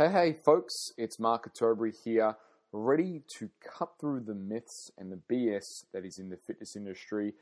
Hey, hey, folks, it's Mark Ottobre here, ready to cut through the myths and the BS that is in the fitness industry.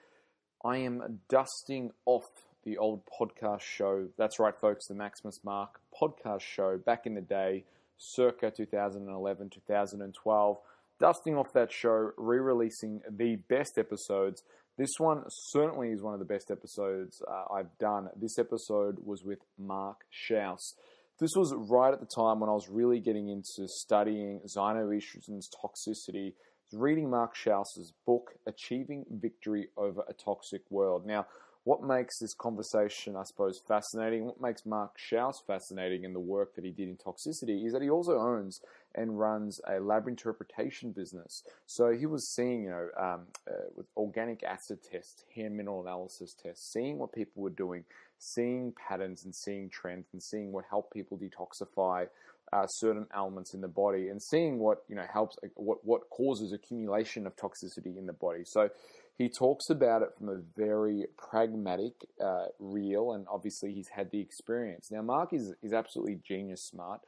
I am dusting off the old podcast show. That's right, folks, the Maximus Mark podcast show back in the day, circa 2011, 2012. Dusting off that show, re releasing the best episodes. This one certainly is one of the best episodes uh, I've done. This episode was with Mark Schauss. This was right at the time when I was really getting into studying xenoestrogen's toxicity. Reading Mark Schauss's book, Achieving Victory Over a Toxic World. Now, what makes this conversation, I suppose, fascinating, what makes Mark Schauss fascinating in the work that he did in toxicity is that he also owns and runs a lab interpretation business. So he was seeing, you know, um, uh, with organic acid tests, hair mineral analysis tests, seeing what people were doing, seeing patterns and seeing trends and seeing what help people detoxify uh, certain elements in the body and seeing what you know helps what what causes accumulation of toxicity in the body. So he talks about it from a very pragmatic, uh, real, and obviously he's had the experience. Now Mark is is absolutely genius smart.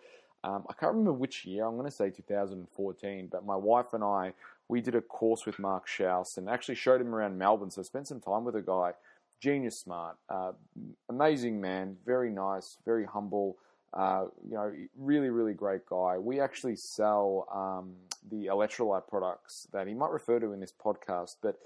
Um, I can't remember which year. I'm going to say 2014. But my wife and I we did a course with Mark Schauss and actually showed him around Melbourne. So I spent some time with a guy genius smart, uh, amazing man, very nice, very humble. Uh, you know, really, really great guy. We actually sell um, the electrolyte products that he might refer to in this podcast, but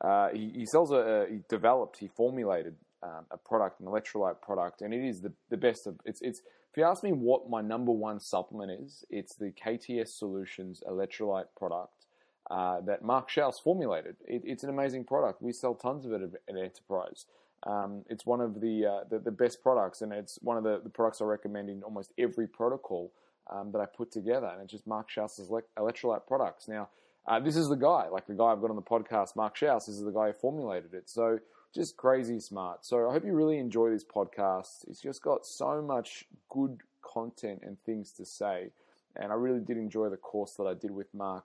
uh, he, he, sells a, a, he developed, he formulated um, a product, an electrolyte product, and it is the, the best of. It's it's. If you ask me what my number one supplement is, it's the KTS Solutions electrolyte product uh, that Mark Schauss formulated. It, it's an amazing product. We sell tons of it at, Enterprise. Um, it's one of the, uh, the, the best products, and it's one of the, the products I recommend in almost every protocol um, that I put together. And it's just Mark Schauss's electrolyte products. Now, uh, this is the guy, like the guy I've got on the podcast, Mark Schauss. This is the guy who formulated it. So just crazy smart. So I hope you really enjoy this podcast. It's just got so much good content and things to say. And I really did enjoy the course that I did with Mark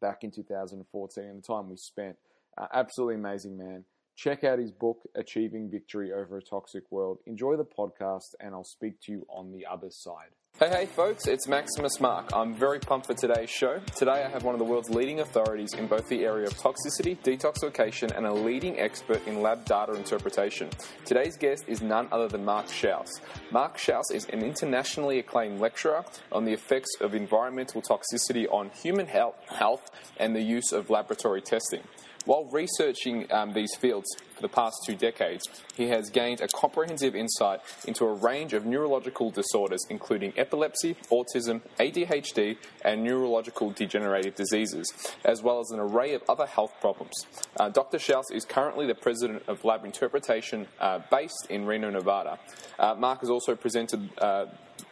back in 2014 and the time we spent. Uh, absolutely amazing man. Check out his book, Achieving Victory Over a Toxic World. Enjoy the podcast, and I'll speak to you on the other side. Hey, hey, folks, it's Maximus Mark. I'm very pumped for today's show. Today, I have one of the world's leading authorities in both the area of toxicity, detoxification, and a leading expert in lab data interpretation. Today's guest is none other than Mark Schauss. Mark Schauss is an internationally acclaimed lecturer on the effects of environmental toxicity on human health and the use of laboratory testing. While researching um, these fields for the past two decades, he has gained a comprehensive insight into a range of neurological disorders, including epilepsy, autism, ADHD, and neurological degenerative diseases, as well as an array of other health problems. Uh, Dr. Schauss is currently the president of Lab Interpretation uh, based in Reno, Nevada. Uh, Mark has also presented uh,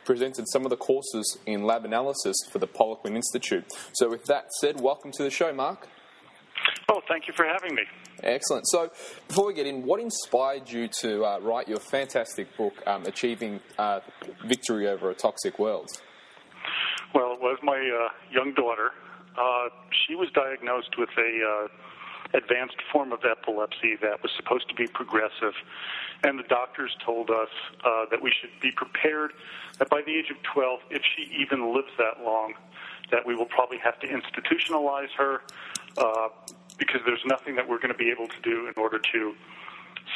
presented some of the courses in lab analysis for the Poliquin Institute. So, with that said, welcome to the show, Mark. Oh, thank you for having me. Excellent. So, before we get in, what inspired you to uh, write your fantastic book, um, Achieving uh, Victory Over a Toxic World? Well, it was my uh, young daughter. Uh, she was diagnosed with a uh, advanced form of epilepsy that was supposed to be progressive, and the doctors told us uh, that we should be prepared that by the age of 12, if she even lives that long, that we will probably have to institutionalize her uh, because there's nothing that we're going to be able to do in order to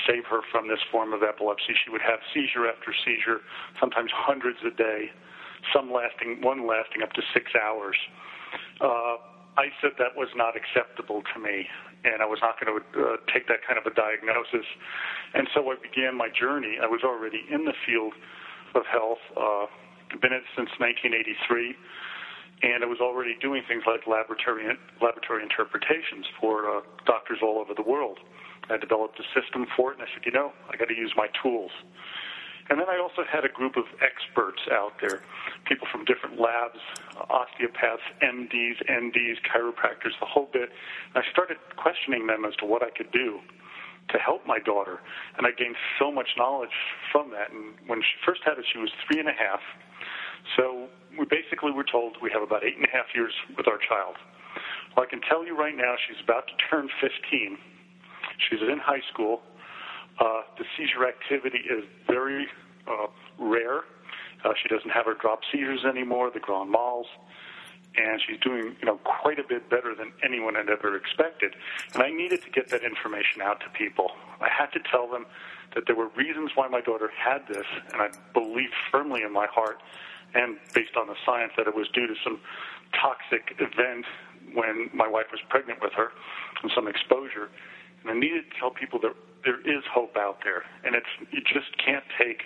save her from this form of epilepsy. She would have seizure after seizure, sometimes hundreds a day, some lasting, one lasting up to six hours. Uh, I said that was not acceptable to me, and I was not going to uh, take that kind of a diagnosis. And so I began my journey. I was already in the field of health, uh, been it since 1983 and I was already doing things like laboratory laboratory interpretations for uh, doctors all over the world. I developed a system for it, and I said, you know, I got to use my tools. And then I also had a group of experts out there, people from different labs, osteopaths, MDs, NDs, chiropractors, the whole bit. And I started questioning them as to what I could do to help my daughter. And I gained so much knowledge from that. And when she first had it, she was three and a half. So we basically were told we have about eight and a half years with our child. Well, I can tell you right now, she's about to turn 15. She's in high school. Uh, the seizure activity is very uh, rare, Uh, she doesn't have her drop seizures anymore, the grand mals, and she's doing you know quite a bit better than anyone had ever expected. And I needed to get that information out to people. I had to tell them that there were reasons why my daughter had this, and I believed firmly in my heart and based on the science that it was due to some toxic event when my wife was pregnant with her and some exposure. And I needed to tell people that there is hope out there, and it's you just can't take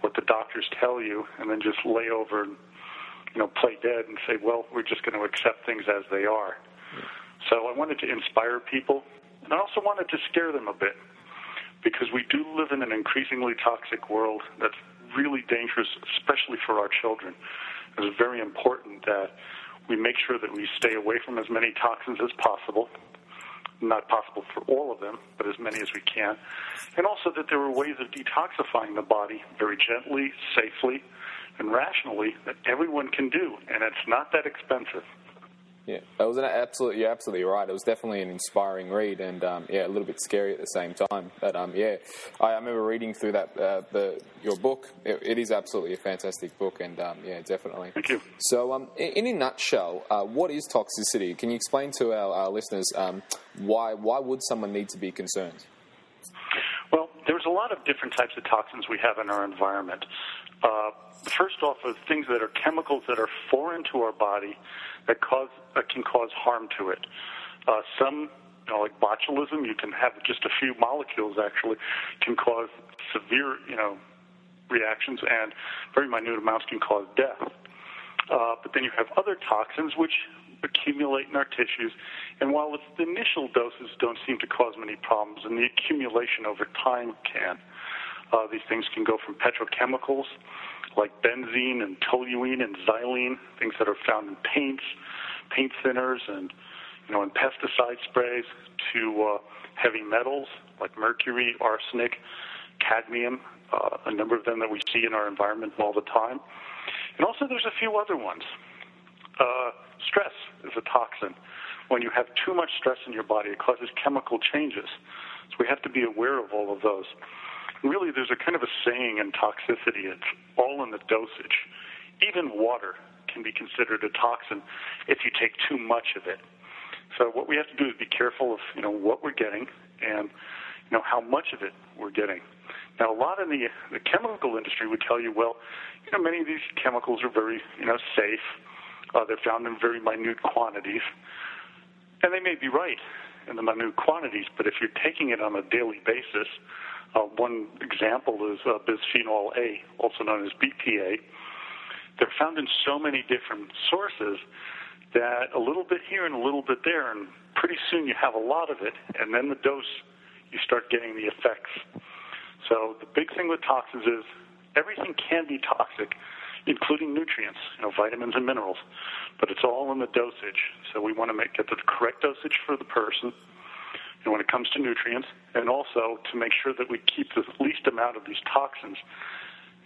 what the doctors tell you and then just lay over and you know play dead and say, well, we're just going to accept things as they are. So I wanted to inspire people, and I also wanted to scare them a bit because we do live in an increasingly toxic world that's really dangerous, especially for our children. It's very important that we make sure that we stay away from as many toxins as possible. Not possible for all of them, but as many as we can. And also that there are ways of detoxifying the body very gently, safely, and rationally that everyone can do. And it's not that expensive. Yeah, that was an absolute. You're absolutely right. It was definitely an inspiring read, and um, yeah, a little bit scary at the same time. But um, yeah, I, I, remember reading through that uh, the your book. It, it is absolutely a fantastic book, and um, yeah, definitely. Thank you. So, um, in, in, a nutshell, uh, what is toxicity? Can you explain to our, our listeners um, why why would someone need to be concerned? Well, there's a lot of different types of toxins we have in our environment. Uh, first off, are things that are chemicals that are foreign to our body that cause can cause harm to it. Uh, some, you know, like botulism, you can have just a few molecules actually can cause severe, you know, reactions, and very minute amounts can cause death. Uh, but then you have other toxins which accumulate in our tissues, and while the initial doses don't seem to cause many problems, and the accumulation over time can. Uh, these things can go from petrochemicals like benzene and toluene and xylene, things that are found in paints, paint thinners, and you know, in pesticide sprays, to uh, heavy metals like mercury, arsenic, cadmium, uh, a number of them that we see in our environment all the time. And also, there's a few other ones. Uh, stress is a toxin. When you have too much stress in your body, it causes chemical changes. So we have to be aware of all of those really there's a kind of a saying in toxicity it's all in the dosage. Even water can be considered a toxin if you take too much of it. So what we have to do is be careful of you know what we're getting and you know how much of it we're getting. Now a lot in the the chemical industry would tell you, well, you know many of these chemicals are very you know safe. Uh, they're found in very minute quantities, and they may be right in the minute quantities. But if you're taking it on a daily basis, uh, one example is uh, bisphenol A, also known as BPA. They're found in so many different sources that a little bit here and a little bit there, and pretty soon you have a lot of it, and then the dose, you start getting the effects. So the big thing with toxins is everything can be toxic, including nutrients, you know, vitamins and minerals, but it's all in the dosage. So we want to make get the correct dosage for the person when it comes to nutrients, and also to make sure that we keep the least amount of these toxins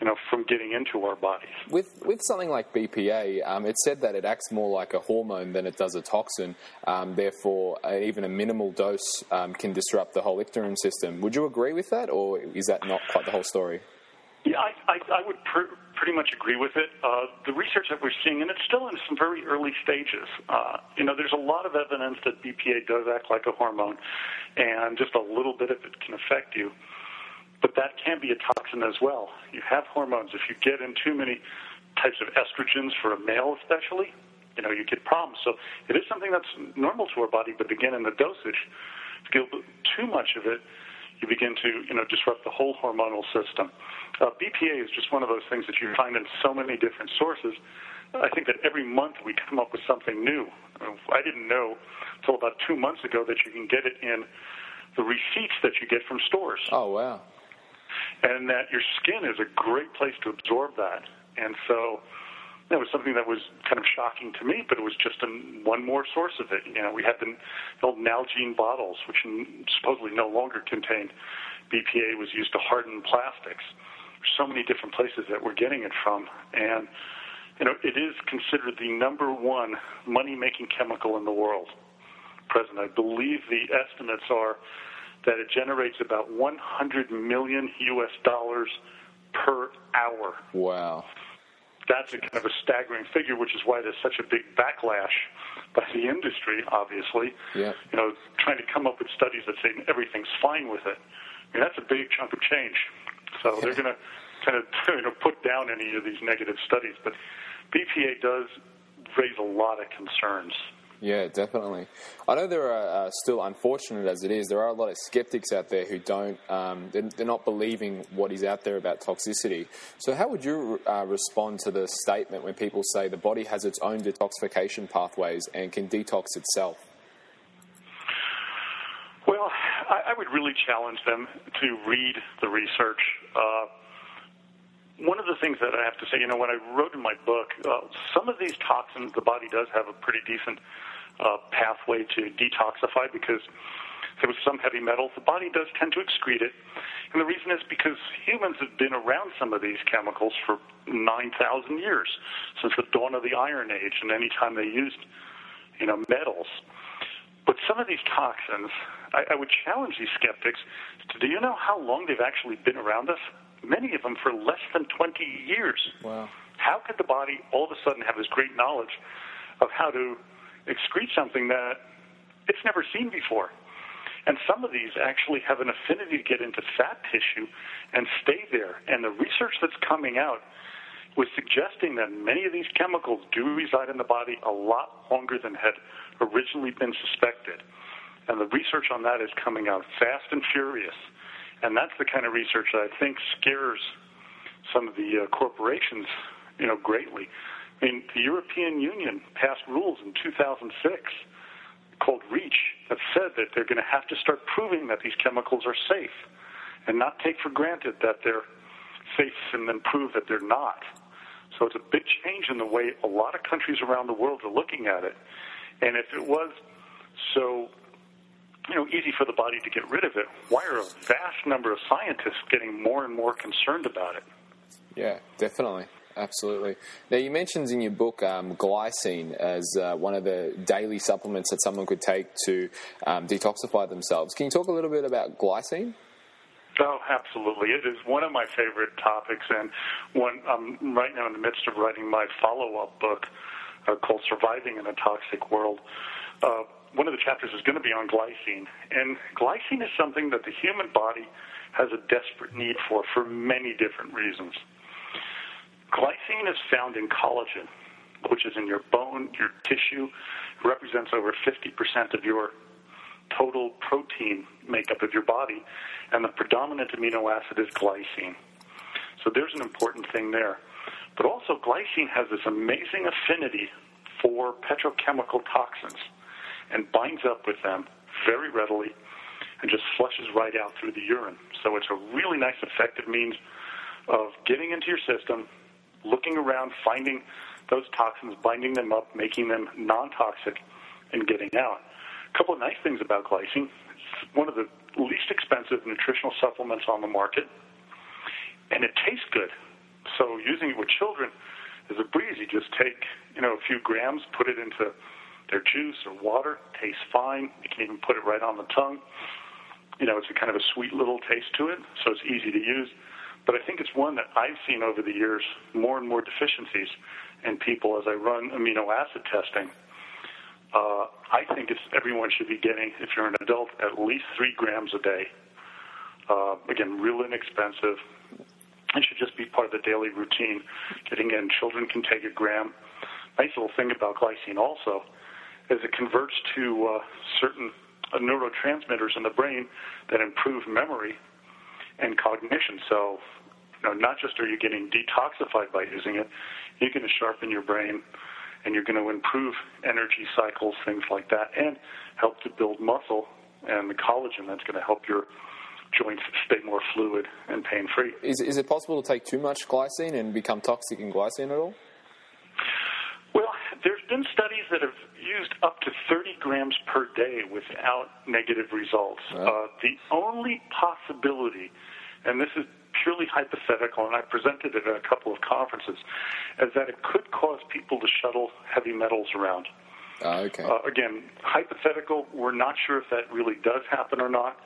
you know, from getting into our bodies. With with something like BPA, um, it's said that it acts more like a hormone than it does a toxin. Um, therefore, uh, even a minimal dose um, can disrupt the whole icternal system. Would you agree with that, or is that not quite the whole story? Yeah, I, I, I would pr- pretty much agree with it. Uh, the research that we're seeing, and it's still in some very early stages, uh, you know, there's a lot of evidence that BPA does act like a hormone, and just a little bit of it can affect you. But that can be a toxin as well. You have hormones. If you get in too many types of estrogens for a male, especially, you know, you get problems. So it is something that's normal to our body, but again, in the dosage, if you get too much of it, you begin to you know disrupt the whole hormonal system. Uh, BPA is just one of those things that you find in so many different sources. I think that every month we come up with something new. I didn't know until about two months ago that you can get it in the receipts that you get from stores. Oh wow! And that your skin is a great place to absorb that. And so that was something that was kind of shocking to me, but it was just a, one more source of it. You know, we had the old Nalgene bottles, which supposedly no longer contained BPA, was used to harden plastics. There's so many different places that we're getting it from, and you know, it is considered the number one money-making chemical in the world. Present, I believe the estimates are that it generates about 100 million U.S. dollars per hour. Wow that's a kind of a staggering figure, which is why there's such a big backlash by the industry, obviously. Yeah. You know, trying to come up with studies that say everything's fine with it. I mean, that's a big chunk of change. So they're going to kind of you know, put down any of these negative studies. But BPA does raise a lot of concerns. Yeah, definitely. I know there are uh, still, unfortunate as it is, there are a lot of skeptics out there who don't, um, they're, they're, not believing what is out there about toxicity. So, how would you uh, respond to the statement when people say the body has its own detoxification pathways and can detox itself? Well, I, I would really challenge them to read the research. Uh, one of the things that I have to say, you know, when I wrote in my book, uh, some of these toxins, the body does have a pretty decent uh, pathway to detoxify because there was some heavy metals. The body does tend to excrete it. And the reason is because humans have been around some of these chemicals for 9,000 years, since the dawn of the Iron Age, and any time they used, you know, metals. But some of these toxins, I, I would challenge these skeptics to do you know how long they've actually been around us? Many of them for less than 20 years. Wow. How could the body all of a sudden have this great knowledge of how to excrete something that it's never seen before. And some of these actually have an affinity to get into fat tissue and stay there. And the research that's coming out was suggesting that many of these chemicals do reside in the body a lot longer than had originally been suspected. And the research on that is coming out fast and furious. And that's the kind of research that I think scares some of the uh, corporations, you know, greatly. I mean, the European Union passed rules in 2006 called REACH that said that they're going to have to start proving that these chemicals are safe and not take for granted that they're safe and then prove that they're not. So it's a big change in the way a lot of countries around the world are looking at it. And if it was so you know, easy for the body to get rid of it, why are a vast number of scientists getting more and more concerned about it? Yeah, definitely. Absolutely. Now, you mentioned in your book um, glycine as uh, one of the daily supplements that someone could take to um, detoxify themselves. Can you talk a little bit about glycine? Oh, absolutely. It is one of my favorite topics, and one I'm right now in the midst of writing my follow-up book uh, called "Surviving in a Toxic World." Uh, one of the chapters is going to be on glycine, and glycine is something that the human body has a desperate need for for many different reasons. Glycine is found in collagen, which is in your bone, your tissue. Represents over 50% of your total protein makeup of your body, and the predominant amino acid is glycine. So there's an important thing there. But also, glycine has this amazing affinity for petrochemical toxins and binds up with them very readily and just flushes right out through the urine. So it's a really nice, effective means of getting into your system, looking around, finding those toxins, binding them up, making them non toxic, and getting out. A couple of nice things about glycine it's one of the least expensive nutritional supplements on the market, and it tastes good. So using it with children is a breeze. You just take, you know, a few grams, put it into their juice or water, tastes fine. You can even put it right on the tongue. You know, it's a kind of a sweet little taste to it, so it's easy to use. But I think it's one that I've seen over the years more and more deficiencies in people as I run amino acid testing. Uh, I think it's everyone should be getting, if you're an adult, at least three grams a day. Uh, again, real inexpensive. It should just be part of the daily routine. Getting in, children can take a gram. Nice little thing about glycine also is it converts to uh, certain neurotransmitters in the brain that improve memory and cognition. So, you know, not just are you getting detoxified by using it, you're going to sharpen your brain and you're going to improve energy cycles, things like that, and help to build muscle and the collagen that's going to help your joints stay more fluid and pain free. Is, is it possible to take too much glycine and become toxic in glycine at all? There's been studies that have used up to 30 grams per day without negative results. Uh, the only possibility, and this is purely hypothetical, and I presented it at a couple of conferences, is that it could cause people to shuttle heavy metals around. Uh, okay. Uh, again, hypothetical. We're not sure if that really does happen or not.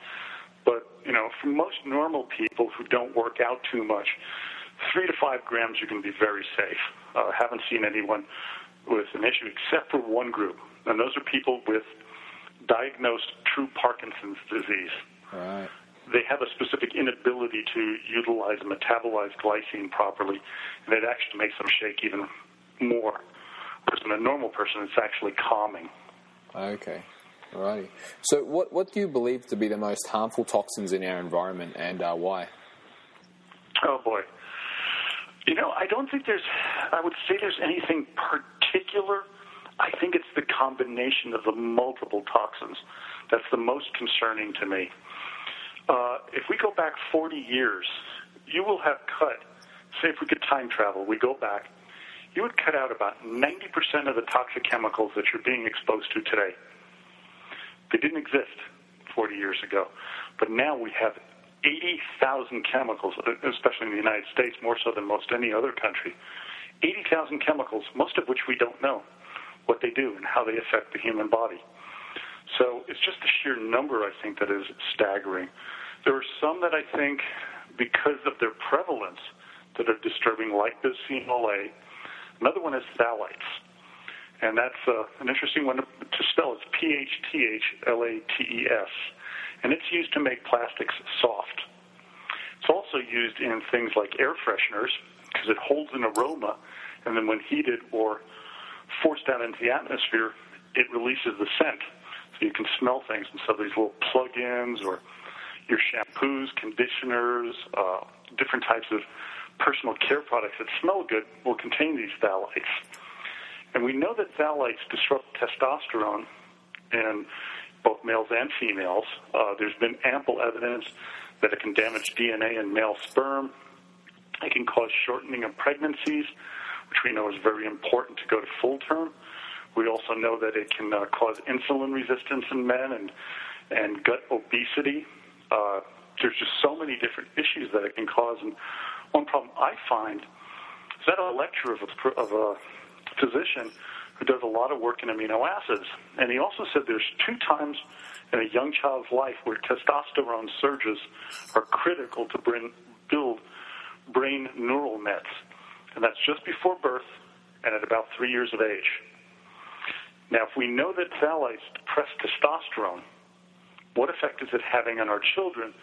But you know, for most normal people who don't work out too much, three to five grams you can be very safe. uh, haven't seen anyone with an issue except for one group, and those are people with diagnosed true Parkinson's disease. Right. They have a specific inability to utilize and metabolize glycine properly, and it actually makes them shake even more. Whereas in a normal person, it's actually calming. Okay. Alrighty. So, what, what do you believe to be the most harmful toxins in our environment and uh, why? Oh, boy. You know, I don't think there's, I would say there's anything particular. I think it's the combination of the multiple toxins that's the most concerning to me. Uh, if we go back 40 years, you will have cut, say if we could time travel, we go back, you would cut out about 90% of the toxic chemicals that you're being exposed to today. They didn't exist 40 years ago. But now we have 80,000 chemicals, especially in the United States, more so than most any other country. 80,000 chemicals, most of which we don't know what they do and how they affect the human body. So it's just the sheer number, I think, that is staggering. There are some that I think, because of their prevalence, that are disturbing, like bisphenol A. Another one is phthalates and that's uh, an interesting one to, to spell. It's P H T H L A T E S, and it's used to make plastics soft. It's also used in things like air fresheners because it holds an aroma, and then when heated or forced out into the atmosphere, it releases the scent. So you can smell things, and so these little plug-ins or your shampoos, conditioners, uh, different types of personal care products that smell good will contain these phthalates. And we know that phthalates disrupt testosterone in both males and females. Uh, there's been ample evidence that it can damage DNA in male sperm. It can cause shortening of pregnancies, which we know is very important to go to full term. We also know that it can uh, cause insulin resistance in men and and gut obesity. Uh, there's just so many different issues that it can cause. And one problem I find is that a lecture of a, of a physician who does a lot of work in amino acids. And he also said there's two times in a young child's life where testosterone surges are critical to bring, build brain neural nets. And that's just before birth and at about three years of age. Now, if we know that phthalates depress testosterone, what effect is it having on our children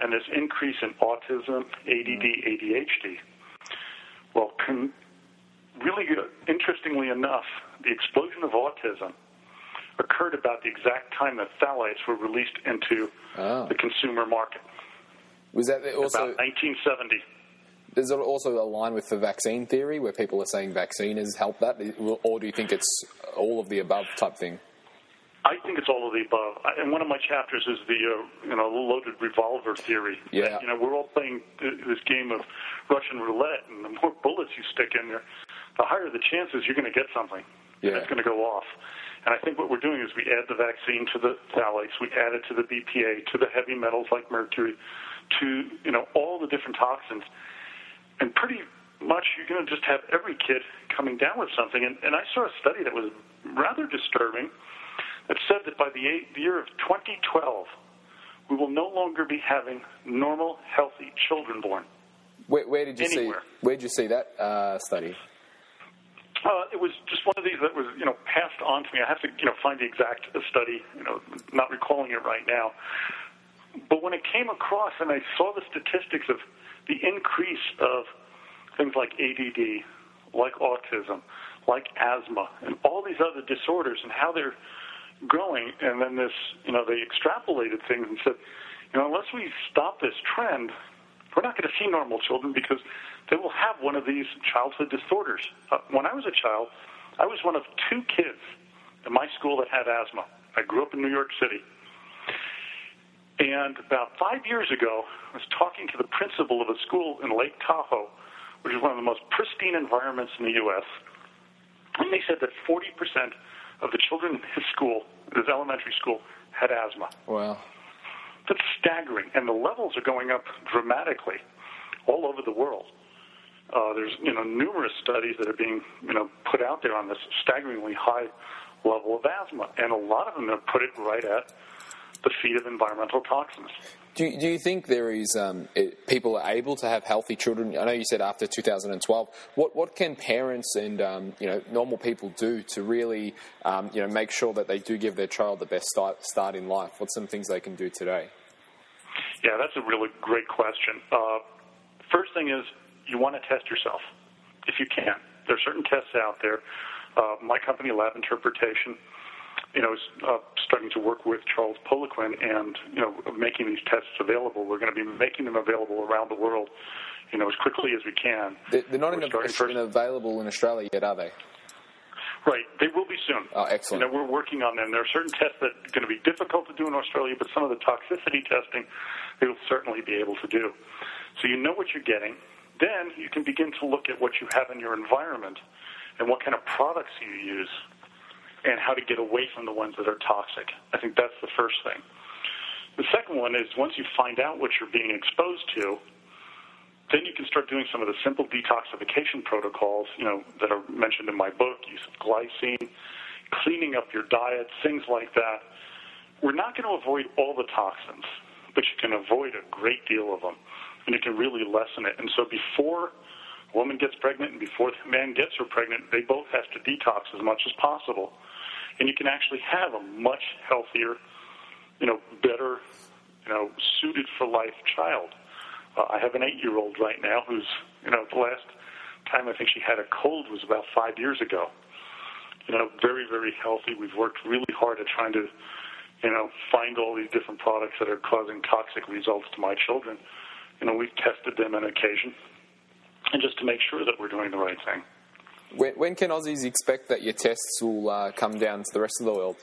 and this increase in autism, ADD, ADHD? Well, con- really uh, interestingly enough, the explosion of autism occurred about the exact time that phthalates were released into oh. the consumer market. Was that also about 1970? Does it also align with the vaccine theory, where people are saying vaccine has helped that, or do you think it's all of the above type thing? I think it's all of the above. And one of my chapters is the uh, you know loaded revolver theory. Yeah. you know we're all playing this game of Russian roulette, and the more bullets you stick in there, the higher the chances you're going to get something. Yeah. It's going to go off. And I think what we're doing is we add the vaccine to the phthalates, we add it to the BPA, to the heavy metals like mercury, to you know all the different toxins, and pretty much you're going to just have every kid coming down with something. And, and I saw a study that was rather disturbing that said that by the, eight, the year of 2012, we will no longer be having normal, healthy children born. Where, where did you Anywhere. see? Where did you see that uh, study? Uh, it was just one of these that was, you know, passed on to me. I have to, you know, find the exact study, you know, not recalling it right now. But when it came across and I saw the statistics of the increase of things like ADD, like autism, like asthma, and all these other disorders and how they're growing, and then this, you know, they extrapolated things and said, you know, unless we stop this trend, we're not going to see normal children because they will have one of these childhood disorders. Uh, when I was a child, I was one of two kids in my school that had asthma. I grew up in New York City. And about five years ago, I was talking to the principal of a school in Lake Tahoe, which is one of the most pristine environments in the U.S. And they said that 40% of the children in his school, his elementary school, had asthma. Wow. That's staggering, and the levels are going up dramatically all over the world. Uh, there's you know numerous studies that are being you know put out there on this staggeringly high level of asthma, and a lot of them have put it right at the feed of environmental toxins. Do you, do you think there is um, it, people are able to have healthy children? I know you said after 2012. What what can parents and um, you know normal people do to really um, you know make sure that they do give their child the best start start in life? What's some things they can do today? Yeah, that's a really great question. Uh, first thing is you want to test yourself if you can. There are certain tests out there. Uh, my company, Lab Interpretation, you know, uh, starting to work with Charles Poliquin and, you know, making these tests available. We're going to be making them available around the world, you know, as quickly as we can. They're, not in available in Australia yet, are they? Right. They will be soon. Oh, excellent. You know, we're working on them. There are certain tests that are going to be difficult to do in Australia, but some of the toxicity testing they will certainly be able to do. So you know what you're getting. Then you can begin to look at what you have in your environment and what kind of products you use and how to get away from the ones that are toxic. I think that's the first thing. The second one is once you find out what you're being exposed to, then you can start doing some of the simple detoxification protocols, you know, that are mentioned in my book, use of glycine, cleaning up your diet, things like that. We're not going to avoid all the toxins, but you can avoid a great deal of them, and you can really lessen it. And so before a woman gets pregnant and before the man gets her pregnant, they both have to detox as much as possible and you can actually have a much healthier, you know, better, you know, suited for life child. Uh, I have an eight-year-old right now who's, you know, the last time I think she had a cold was about five years ago. You know, very, very healthy. We've worked really hard at trying to, you know, find all these different products that are causing toxic results to my children. You know, we've tested them on occasion, and just to make sure that we're doing the right thing. When, when can Aussies expect that your tests will uh, come down to the rest of the world?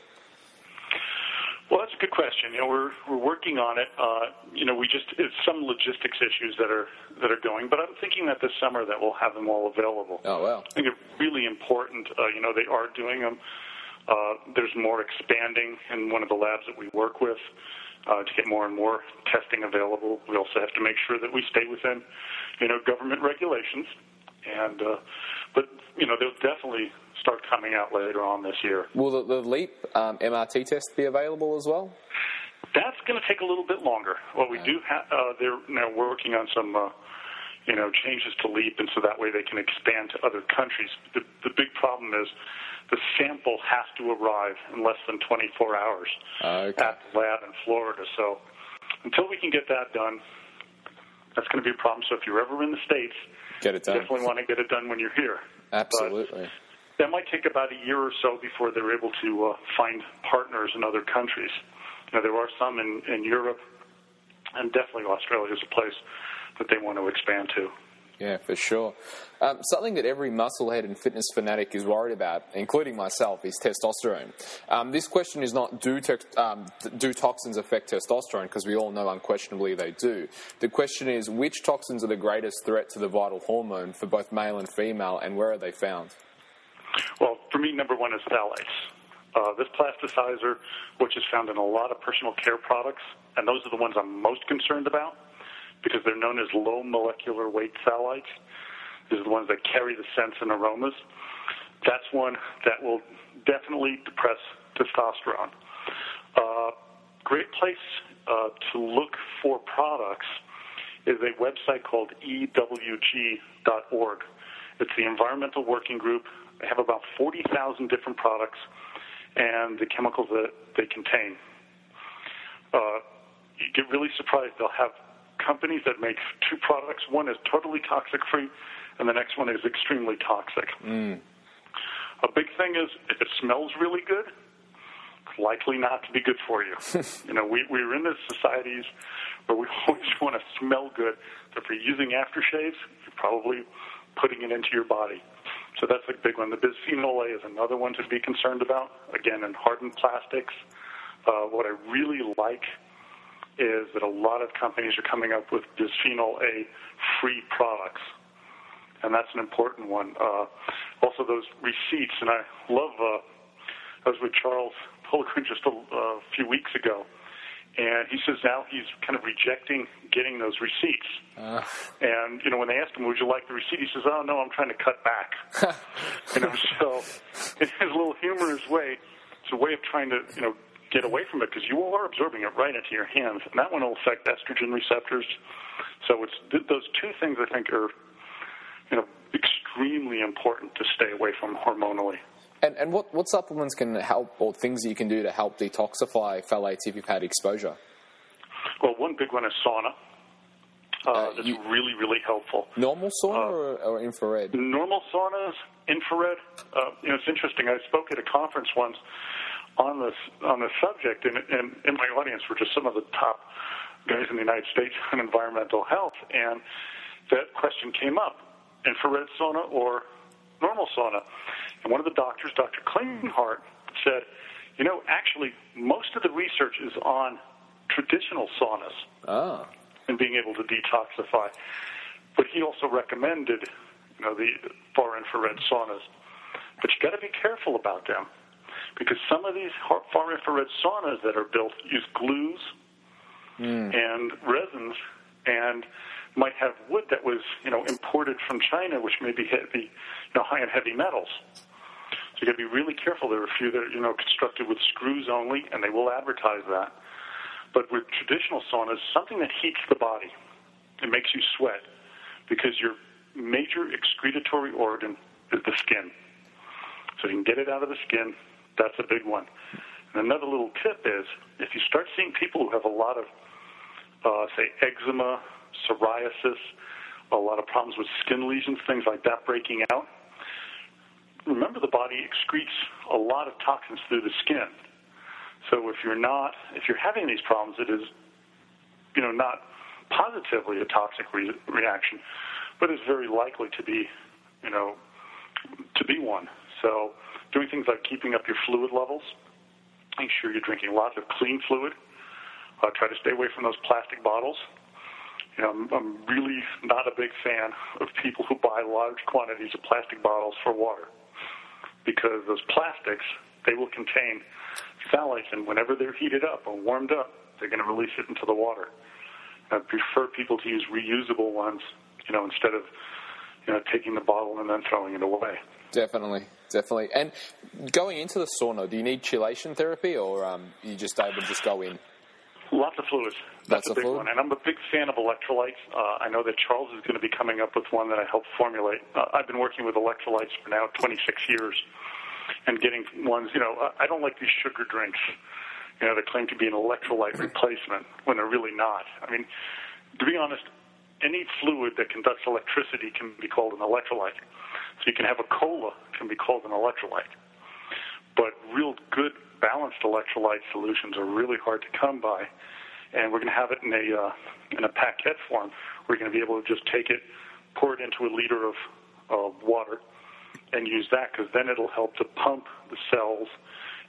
Well, that's a good question. You know, we're we're working on it. Uh, you know, we just it's some logistics issues that are that are going, but I'm thinking that this summer that we'll have them all available. Oh well. I think it's really important. Uh, you know, they are doing them. Uh, there's more expanding in one of the labs that we work with uh, to get more and more testing available. We also have to make sure that we stay within, you know, government regulations. And uh, but you know they'll definitely start coming out later on this year. Will the, the Leap um, MRT test be available as well? That's going to take a little bit longer. Well, we do have, uh, they're now working on some, uh, you know, changes to Leap, and so that way they can expand to other countries. The, the big problem is the sample has to arrive in less than 24 hours okay. at the lab in Florida. So until we can get that done, that's going to be a problem. So if you're ever in the states, get it done. Definitely want to get it done when you're here. Absolutely. But that might take about a year or so before they're able to uh, find partners in other countries. You know, there are some in, in Europe, and definitely Australia is a place that they want to expand to. Yeah, for sure. Um, something that every musclehead and fitness fanatic is worried about, including myself, is testosterone. Um, this question is not do, te- um, do toxins affect testosterone, because we all know unquestionably they do. The question is which toxins are the greatest threat to the vital hormone for both male and female, and where are they found? Well, for me, number one is phthalates. Uh, this plasticizer, which is found in a lot of personal care products, and those are the ones I'm most concerned about because they're known as low molecular weight phthalates. These are the ones that carry the scents and aromas. That's one that will definitely depress testosterone. Uh, great place uh, to look for products is a website called EWG.org. It's the Environmental Working Group. They have about 40,000 different products and the chemicals that they contain. Uh, you get really surprised. They'll have companies that make two products. One is totally toxic free, and the next one is extremely toxic. Mm. A big thing is if it smells really good, it's likely not to be good for you. you know, we, we're in the societies where we always want to smell good. So if you're using aftershaves, you're probably putting it into your body. So that's a big one. The bisphenol A is another one to be concerned about. Again, in hardened plastics. Uh, what I really like is that a lot of companies are coming up with bisphenol A free products. And that's an important one. Uh, also, those receipts, and I love, uh, I was with Charles Poliquin just a uh, few weeks ago, and he says now he's kind of rejecting getting those receipts. Uh. And you know, when they ask him, "Would you like the receipt?" He says, "Oh no, I'm trying to cut back." you know, so in his little humorous way, it's a way of trying to you know get away from it because you all are absorbing it right into your hands, and that one will affect estrogen receptors. So it's th- those two things I think are, you know, extremely important to stay away from hormonally. And, and what, what supplements can help, or things that you can do to help detoxify phthalates if you've had exposure? Well, one big one is sauna. Uh, Uh, that's you- really, really helpful. Normal sauna or, or infrared? normal saunas, infrared. Uh, you know, it's interesting. I spoke at a conference once on this on this subject, and, and in my audience were just some of the top guys in the United States on environmental health, and that question came up: infrared sauna or normal sauna? And one of the doctors, Dr. Klinghardt, said, "You know, actually, most of the research is on traditional saunas." Ah, and being able to detoxify. But he also recommended, you know, the far infrared saunas. But you got to be careful about them because some of these far infrared saunas that are built use glues hmm. and resins and might have wood that was, you know, imported from China, which may be heavy, you know, high in heavy metals. So you got to be really careful. There are a few that are, you know, constructed with screws only, and they will advertise that. But with traditional saunas, something that heats the body, it makes you sweat because your major excretory organ is the skin. So you can get it out of the skin. That's a big one. And another little tip is if you start seeing people who have a lot of, uh, say, eczema, psoriasis, a lot of problems with skin lesions, things like that breaking out, remember the body excretes a lot of toxins through the skin. So if you're not, if you're having these problems, it is, you know, not positively a toxic re- reaction, but is very likely to be, you know, to be one. So doing things like keeping up your fluid levels, make sure you're drinking lots of clean fluid. Uh, try to stay away from those plastic bottles. You know, I'm, I'm really not a big fan of people who buy large quantities of plastic bottles for water because those plastics they will contain phthalates, and whenever they're heated up or warmed up, they're going to release it into the water. I prefer people to use reusable ones, you know, instead of you know taking the bottle and then throwing it away. definitely, definitely. And going into the sauna, do you need chelation therapy, or um, you just able to just go in? Lots of fluids. Lots That's a big fluid? one. And I'm a big fan of electrolytes. Uh, I know that Charles is going to be coming up with one that I helped formulate. Uh, I've been working with electrolytes for now 26 years and getting ones, you know, I I don't like these sugar drinks, you know, that claim to be an electrolyte replacement when they're really not. I mean, to be honest, any fluid that conducts electricity can be called an electrolyte. So you can have a cola can be called an electrolyte but real good balanced electrolyte solutions are really hard to come by. And we're going to have it in a uh, in a packet form. We're going to be able to just take it, pour it into a liter of of water, and use that because then it'll help to pump the cells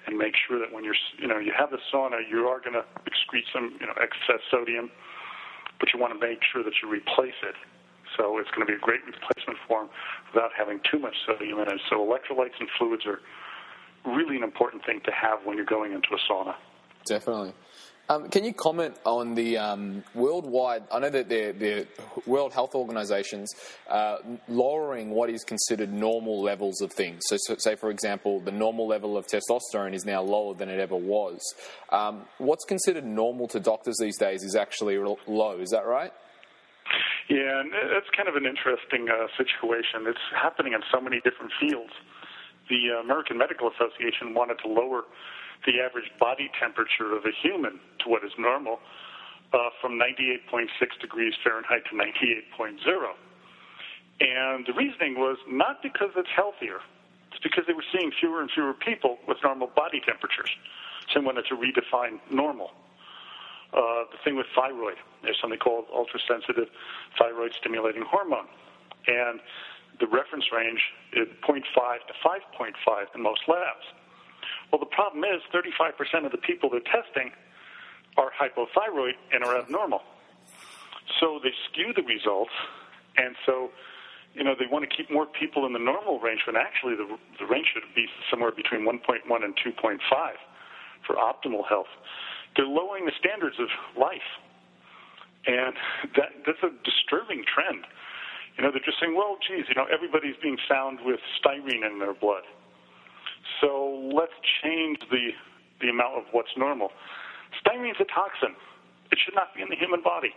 and make sure that when you're you know you have the sauna, you are going to excrete some you know excess sodium, but you want to make sure that you replace it. So it's going to be a great replacement form without having too much sodium in it. So electrolytes and fluids are really an important thing to have when you're going into a sauna. Definitely. Um, can you comment on the um, worldwide? I know that the, the World Health Organization's uh, lowering what is considered normal levels of things. So, so, say, for example, the normal level of testosterone is now lower than it ever was. Um, what's considered normal to doctors these days is actually low. Is that right? Yeah, and it's kind of an interesting uh, situation. It's happening in so many different fields. The American Medical Association wanted to lower the average body temperature of a human to what is normal uh, from 98.6 degrees Fahrenheit to 98.0. And the reasoning was not because it's healthier, it's because they were seeing fewer and fewer people with normal body temperatures. So they wanted to redefine normal uh, the thing with thyroid. There's something called ultrasensitive thyroid stimulating hormone. And the reference range is 0.5 to 5.5 in most labs. Well, the problem is 35% of the people they're testing are hypothyroid and are abnormal. So they skew the results, and so you know they want to keep more people in the normal range when actually the, the range should be somewhere between 1.1 and 2.5 for optimal health. They're lowering the standards of life, and that that's a disturbing trend. You know, they're just saying, well, geez, you know, everybody's being found with styrene in their blood. So let's change the the amount of what's normal. Styrene is a toxin. It should not be in the human body.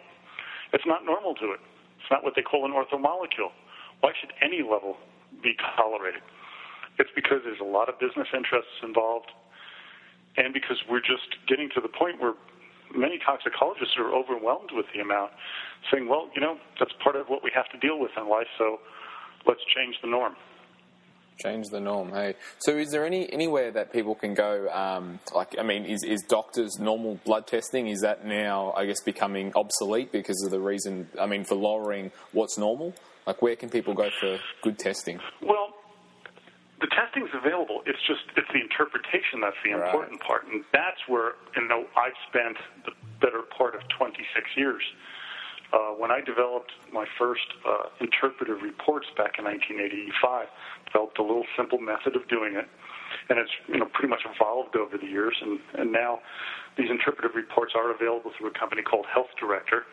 It's not normal to it. It's not what they call an orthomolecule. Why should any level be tolerated? It's because there's a lot of business interests involved, and because we're just getting to the point where many toxicologists are overwhelmed with the amount, saying, well, you know, that's part of what we have to deal with in life, so let's change the norm. Change the norm, hey. So, is there any anywhere that people can go? Um, like, I mean, is, is doctors' normal blood testing is that now, I guess, becoming obsolete because of the reason? I mean, for lowering what's normal. Like, where can people go for good testing? Well, the testing's available. It's just it's the interpretation that's the important right. part, and that's where you know I've spent the better part of 26 years. Uh, when I developed my first uh, interpretive reports back in 1985, developed a little simple method of doing it, and it's you know pretty much evolved over the years. And, and now these interpretive reports are available through a company called Health Director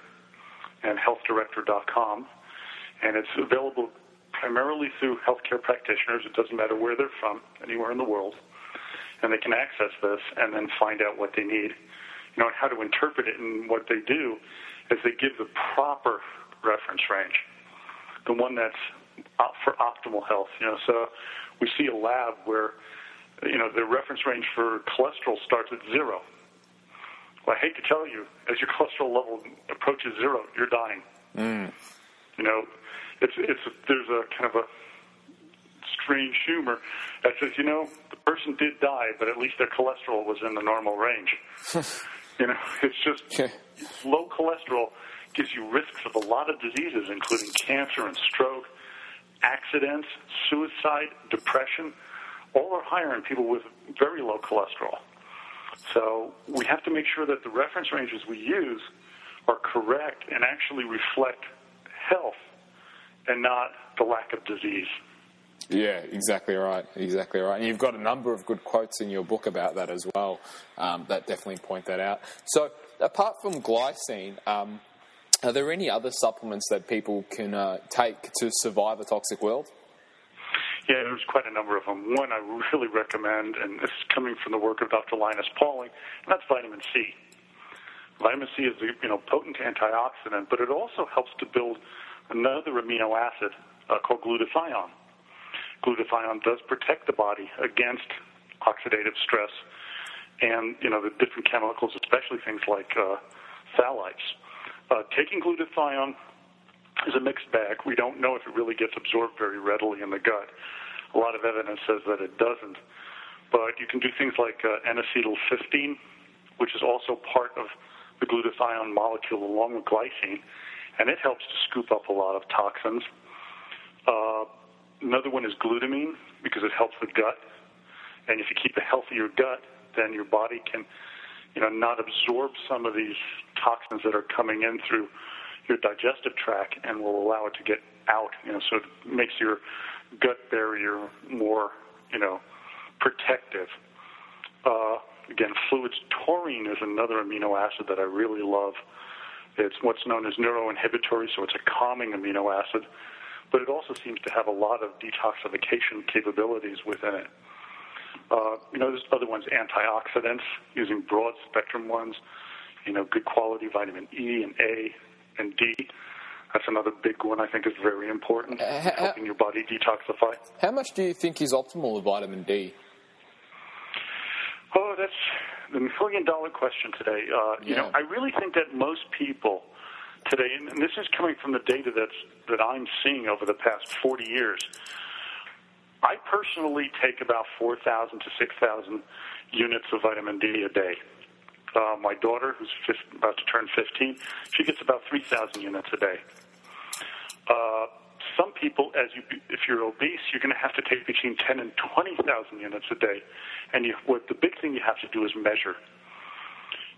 and HealthDirector.com, and it's available primarily through healthcare practitioners. It doesn't matter where they're from, anywhere in the world, and they can access this and then find out what they need, you know, and how to interpret it. And what they do is they give the proper reference range, the one that's for optimal health. You know, so we see a lab where, you know, the reference range for cholesterol starts at zero. Well, I hate to tell you, as your cholesterol level approaches zero, you're dying. Mm. You know, it's it's there's a kind of a strange humor that says, you know, the person did die, but at least their cholesterol was in the normal range. you know, it's just low cholesterol gives you risks of a lot of diseases, including cancer and stroke, accidents, suicide, depression. All are higher in people with very low cholesterol. So we have to make sure that the reference ranges we use are correct and actually reflect health and not the lack of disease. Yeah, exactly right. Exactly right. And you've got a number of good quotes in your book about that as well um, that definitely point that out. So, apart from glycine, um, are there any other supplements that people can uh, take to survive a toxic world? Yeah, there's quite a number of them. One I really recommend, and this is coming from the work of Dr. Linus Pauling, and that's vitamin C. Vitamin C is a you know potent antioxidant, but it also helps to build another amino acid uh, called glutathione. Glutathione does protect the body against oxidative stress and you know the different chemicals, especially things like uh, phthalates. Uh, taking glutathione is a mixed bag. We don't know if it really gets absorbed very readily in the gut. A lot of evidence says that it doesn't. But you can do things like uh, N-acetyl-cysteine, which is also part of the glutathione molecule along with glycine, and it helps to scoop up a lot of toxins. Uh, another one is glutamine because it helps the gut, and if you keep a healthier gut, then your body can, you know, not absorb some of these toxins that are coming in through your digestive tract and will allow it to get out. You know, so it makes your gut barrier more, you know, protective. Uh, again, fluids. Taurine is another amino acid that I really love. It's what's known as neuroinhibitory, so it's a calming amino acid, but it also seems to have a lot of detoxification capabilities within it. Uh, you know, there's other ones, antioxidants, using broad spectrum ones, you know, good quality vitamin E and A and D. That's another big one I think is very important, uh, helping your body detoxify. How much do you think is optimal of vitamin D? Oh, that's the million dollar question today. Uh, yeah. You know, I really think that most people today, and this is coming from the data that's that I'm seeing over the past 40 years. I personally take about 4,000 to 6,000 units of vitamin D a day. Uh, my daughter, who's about to turn 15, she gets about 3,000 units a day. Uh, some people, as you, if you're obese, you're going to have to take between 10 and 20,000 units a day. And you, what the big thing you have to do is measure.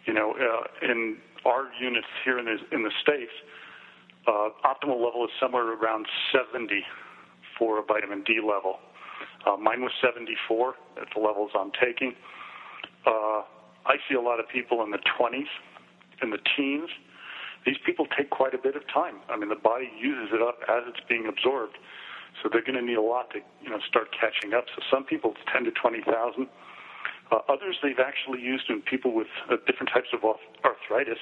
You know, uh, in our units here in the, in the States, uh, optimal level is somewhere around 70 for a vitamin D level. Uh, mine was 74 at the levels I'm taking. Uh, I see a lot of people in the 20s, in the teens, these people take quite a bit of time. I mean, the body uses it up as it's being absorbed, so they're going to need a lot to you know start catching up. So some people it's ten to twenty thousand. Uh, others they've actually used in people with uh, different types of arthritis.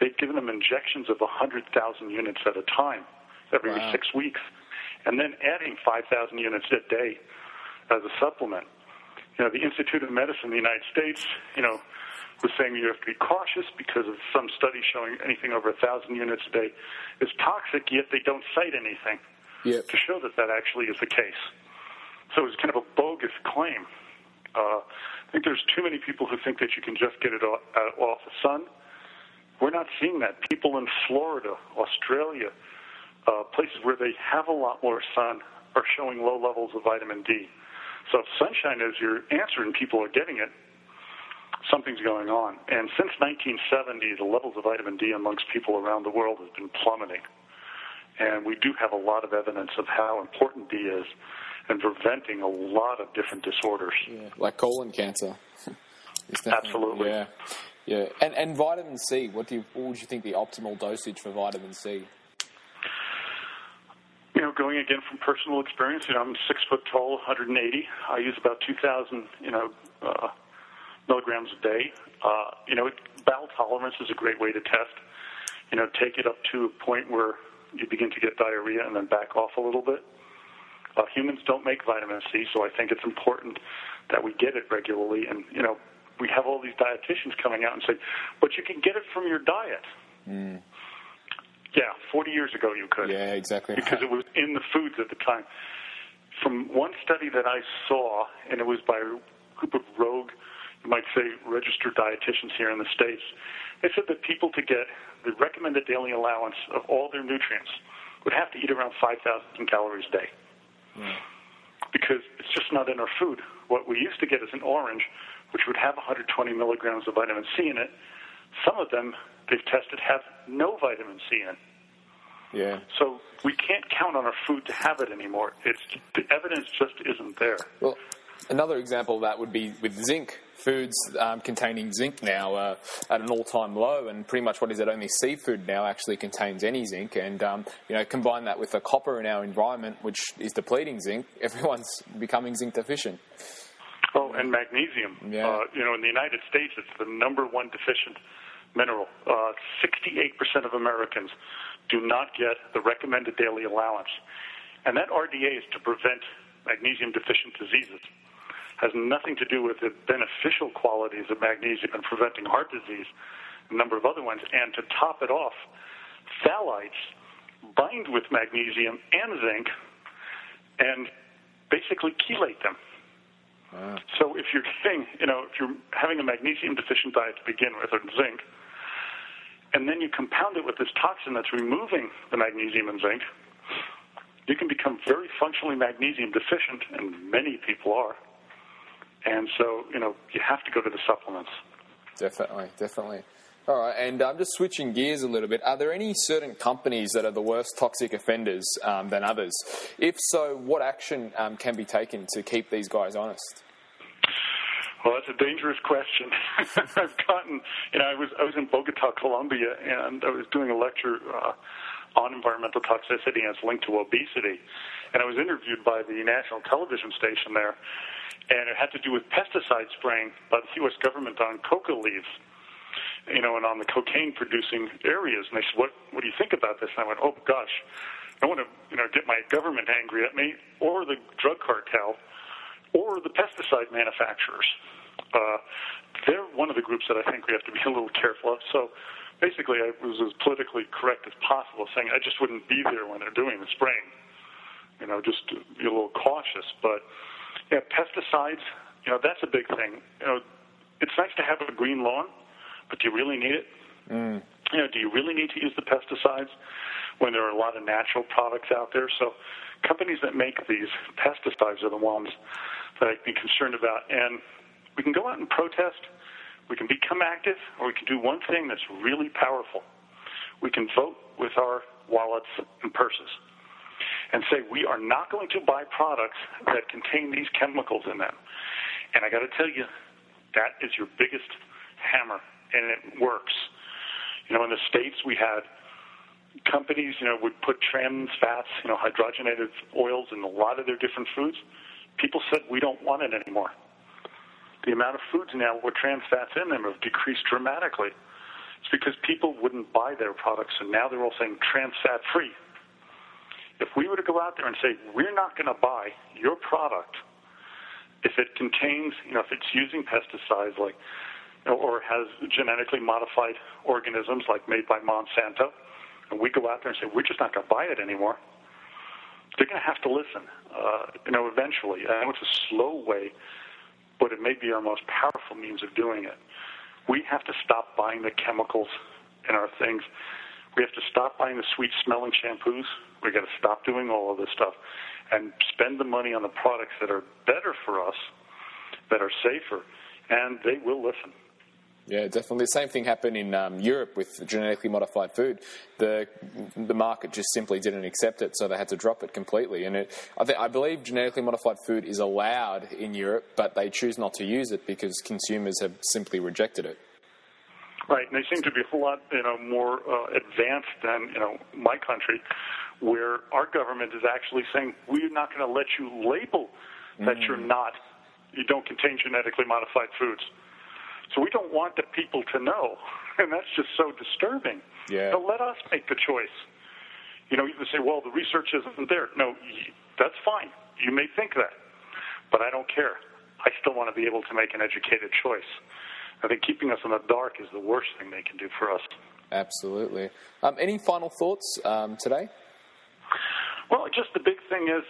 They've given them injections of 100,000 units at a time every wow. six weeks, and then adding 5,000 units a day as a supplement. You know, the Institute of Medicine in the United States, you know, was saying you have to be cautious because of some studies showing anything over a thousand units a day is toxic, yet they don't cite anything yep. to show that that actually is the case. So it's kind of a bogus claim. Uh, I think there's too many people who think that you can just get it off, uh, off the sun. We're not seeing that. People in Florida, Australia, uh, places where they have a lot more sun are showing low levels of vitamin D. So if sunshine is your answer and people are getting it, something's going on. And since 1970, the levels of vitamin D amongst people around the world has been plummeting. And we do have a lot of evidence of how important D is in preventing a lot of different disorders. Yeah, like colon cancer. Absolutely. Yeah. Yeah. And and vitamin C, what do you what would you think the optimal dosage for vitamin C? You know, going again from personal experience, you know, I'm six foot tall, 180. I use about 2,000, you know, uh, milligrams a day. Uh, you know, bowel tolerance is a great way to test. You know, take it up to a point where you begin to get diarrhea and then back off a little bit. Uh, humans don't make vitamin C, so I think it's important that we get it regularly. And you know, we have all these dietitians coming out and say, "But you can get it from your diet." Mm. Yeah, 40 years ago you could. Yeah, exactly. Because it was in the foods at the time. From one study that I saw, and it was by a group of rogue you might say, registered dietitians here in the States, they said that people to get the recommended daily allowance of all their nutrients would have to eat around 5,000 calories a day. Mm. Because it's just not in our food. What we used to get is an orange, which would have 120 milligrams of vitamin C in it. Some of them they've tested have no vitamin C in. Yeah. So we can't count on our food to have it anymore. It's the evidence just isn't there. Well, another example of that would be with zinc foods um, containing zinc now uh, at an all-time low, and pretty much what is it? Only seafood now actually contains any zinc, and um, you know combine that with the copper in our environment, which is depleting zinc. Everyone's becoming zinc deficient. Oh, and magnesium. Yeah. Uh, you know, in the United States, it's the number one deficient mineral. Uh, 68% of Americans do not get the recommended daily allowance, and that RDA is to prevent magnesium deficient diseases has nothing to do with the beneficial qualities of magnesium in preventing heart disease, a number of other ones. And to top it off, phthalates bind with magnesium and zinc and basically chelate them. Wow. So if you're getting, you know, if you're having a magnesium deficient diet to begin with, or zinc, and then you compound it with this toxin that's removing the magnesium and zinc, you can become very functionally magnesium deficient, and many people are. And so, you know, you have to go to the supplements. Definitely, definitely. All right, and I'm um, just switching gears a little bit. Are there any certain companies that are the worst toxic offenders um, than others? If so, what action um, can be taken to keep these guys honest? Well, that's a dangerous question. I've gotten, you know, I was I was in Bogota, Colombia, and I was doing a lecture uh, on environmental toxicity and its linked to obesity, and I was interviewed by the national television station there, and it had to do with pesticide spraying by the U.S. government on coca leaves, you know, and on the cocaine-producing areas. And they said, "What What do you think about this?" And I went, "Oh gosh, I want to, you know, get my government angry at me, or the drug cartel, or the pesticide manufacturers. Uh, they're one of the groups that I think we have to be a little careful of." So. Basically, I was as politically correct as possible, saying I just wouldn't be there when they're doing the spraying. You know, just be a little cautious. But yeah, pesticides, you know, that's a big thing. You know, it's nice to have a green lawn, but do you really need it? Mm. You know, do you really need to use the pesticides when there are a lot of natural products out there? So companies that make these pesticides are the ones that I'd be concerned about. And we can go out and protest, we can become active, or we can do one thing that's really powerful. We can vote with our wallets and purses and say we are not going to buy products that contain these chemicals in them. And I got to tell you, that is your biggest hammer, and it works. You know, in the states we had companies, you know, would put trans fats, you know, hydrogenated oils in a lot of their different foods. People said we don't want it anymore. the amount of foods now with trans fats in them have decreased dramatically. It's because people wouldn't buy their products, and now they're all saying trans fat free. If we were to go out there and say, we're not going to buy your product if it contains, you know, if it's using pesticides like, or has genetically modified organisms like made by Monsanto, and we go out there and say, we're just not going to buy it anymore, they're going to have to listen, uh, you know, eventually. I know it's a slow way, but it may be our most powerful means of doing it. We have to stop buying the chemicals in our things. We have to stop buying the sweet smelling shampoos. We got to stop doing all of this stuff and spend the money on the products that are better for us, that are safer, and they will listen. Yeah, definitely. The same thing happened in um, Europe with genetically modified food. The the market just simply didn't accept it, so they had to drop it completely. And it, I, th- I believe genetically modified food is allowed in Europe, but they choose not to use it because consumers have simply rejected it. Right, and they seem to be a whole lot, you know, more uh, advanced than you know my country, where our government is actually saying we're not going to let you label that mm. you're not, you don't contain genetically modified foods. So we don't want the people to know, and that's just so disturbing. Yeah. So let us make the choice. You know, you can say, well, the research isn't there. No, that's fine. You may think that, but I don't care. I still want to be able to make an educated choice. I think keeping us in the dark is the worst thing they can do for us. Absolutely. Um, any final thoughts um, today? Well, just the big thing is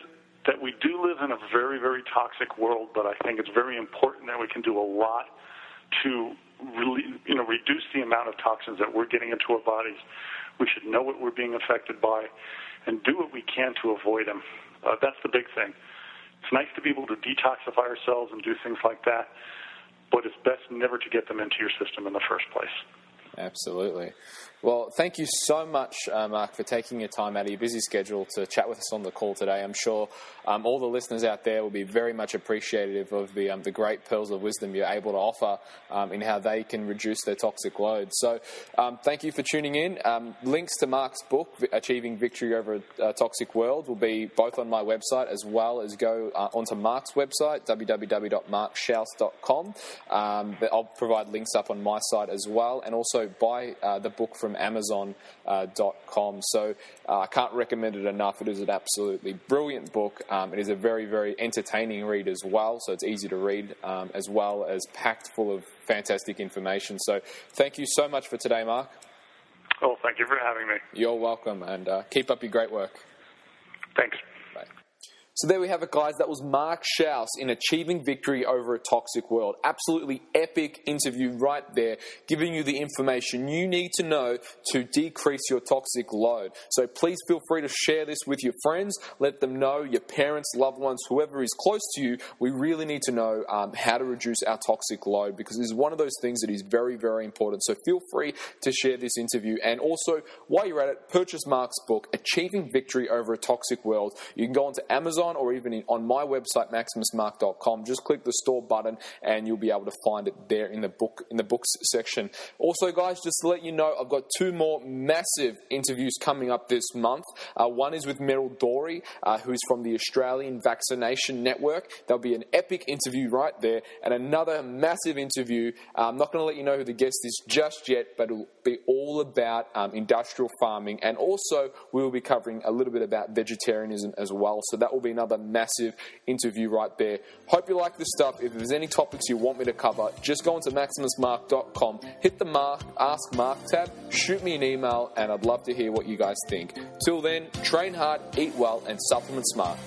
that we do live in a very, very toxic world, but I think it's very important that we can do a lot to really, you know, reduce the amount of toxins that we're getting into our bodies. We should know what we're being affected by and do what we can to avoid them. Uh, that's the big thing. It's nice to be able to detoxify ourselves and do things like that, but it's best never to get them into your system in the first place. Absolutely. Well, thank you so much, uh, Mark, for taking your time out of your busy schedule to chat with us on the call today. I'm sure um, all the listeners out there will be very much appreciative of the, um, the great pearls of wisdom you're able to offer um, in how they can reduce their toxic load. So, um, thank you for tuning in. Um, links to Mark's book, Achieving Victory Over a Toxic World, will be both on my website as well as go uh, onto Mark's website, www.markschauss.com. Um, I'll provide links up on my site as well, and also buy uh, the book from Amazon.com. Uh, so uh, I can't recommend it enough. It is an absolutely brilliant book. Um, it is a very, very entertaining read as well, so it's easy to read, um, as well as packed full of fantastic information. So thank you so much for today, Mark. Oh, thank you for having me. You're welcome, and uh, keep up your great work. Thanks. So there we have it, guys. That was Mark Schauss in Achieving Victory Over a Toxic World. Absolutely epic interview right there, giving you the information you need to know to decrease your toxic load. So please feel free to share this with your friends. Let them know, your parents, loved ones, whoever is close to you. We really need to know um, how to reduce our toxic load because it's one of those things that is very, very important. So feel free to share this interview. And also, while you're at it, purchase Mark's book, Achieving Victory Over a Toxic World. You can go onto Amazon or even on my website, maximusmark.com. Just click the store button and you'll be able to find it there in the book in the books section. Also, guys, just to let you know, I've got two more massive interviews coming up this month. Uh, one is with Meryl Dorey, uh, who's from the Australian Vaccination Network. There'll be an epic interview right there, and another massive interview. Uh, I'm not going to let you know who the guest is just yet, but it'll be all about um, industrial farming, and also we will be covering a little bit about vegetarianism as well. So that will be another massive interview right there. Hope you like this stuff. If there's any topics you want me to cover, just go onto maximusmark.com, hit the Mark, Ask Mark tab, shoot me an email, and I'd love to hear what you guys think. Till then, train hard, eat well, and supplement smart.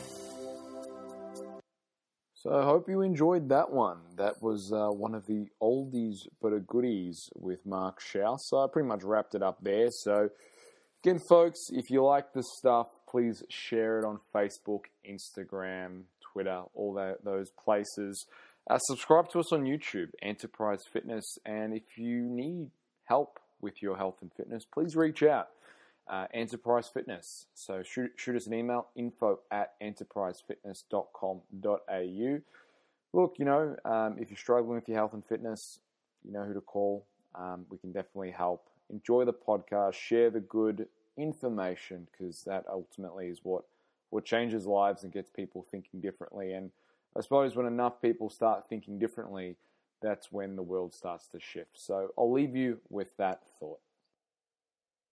So I hope you enjoyed that one. That was uh, one of the oldies but a goodies with Mark Schauss. So I pretty much wrapped it up there. So again, folks, if you like this stuff, please share it on Facebook, Instagram, Twitter, all that, those places. Uh, subscribe to us on YouTube, Enterprise Fitness, and if you need help with your health and fitness, please reach out. Uh, Enterprise Fitness. So shoot, shoot us an email, info at enterprisefitness.com.au. Look, you know, um, if you're struggling with your health and fitness, you know who to call. Um, we can definitely help. Enjoy the podcast, share the good, information because that ultimately is what what changes lives and gets people thinking differently. And I suppose when enough people start thinking differently, that's when the world starts to shift. So I'll leave you with that thought.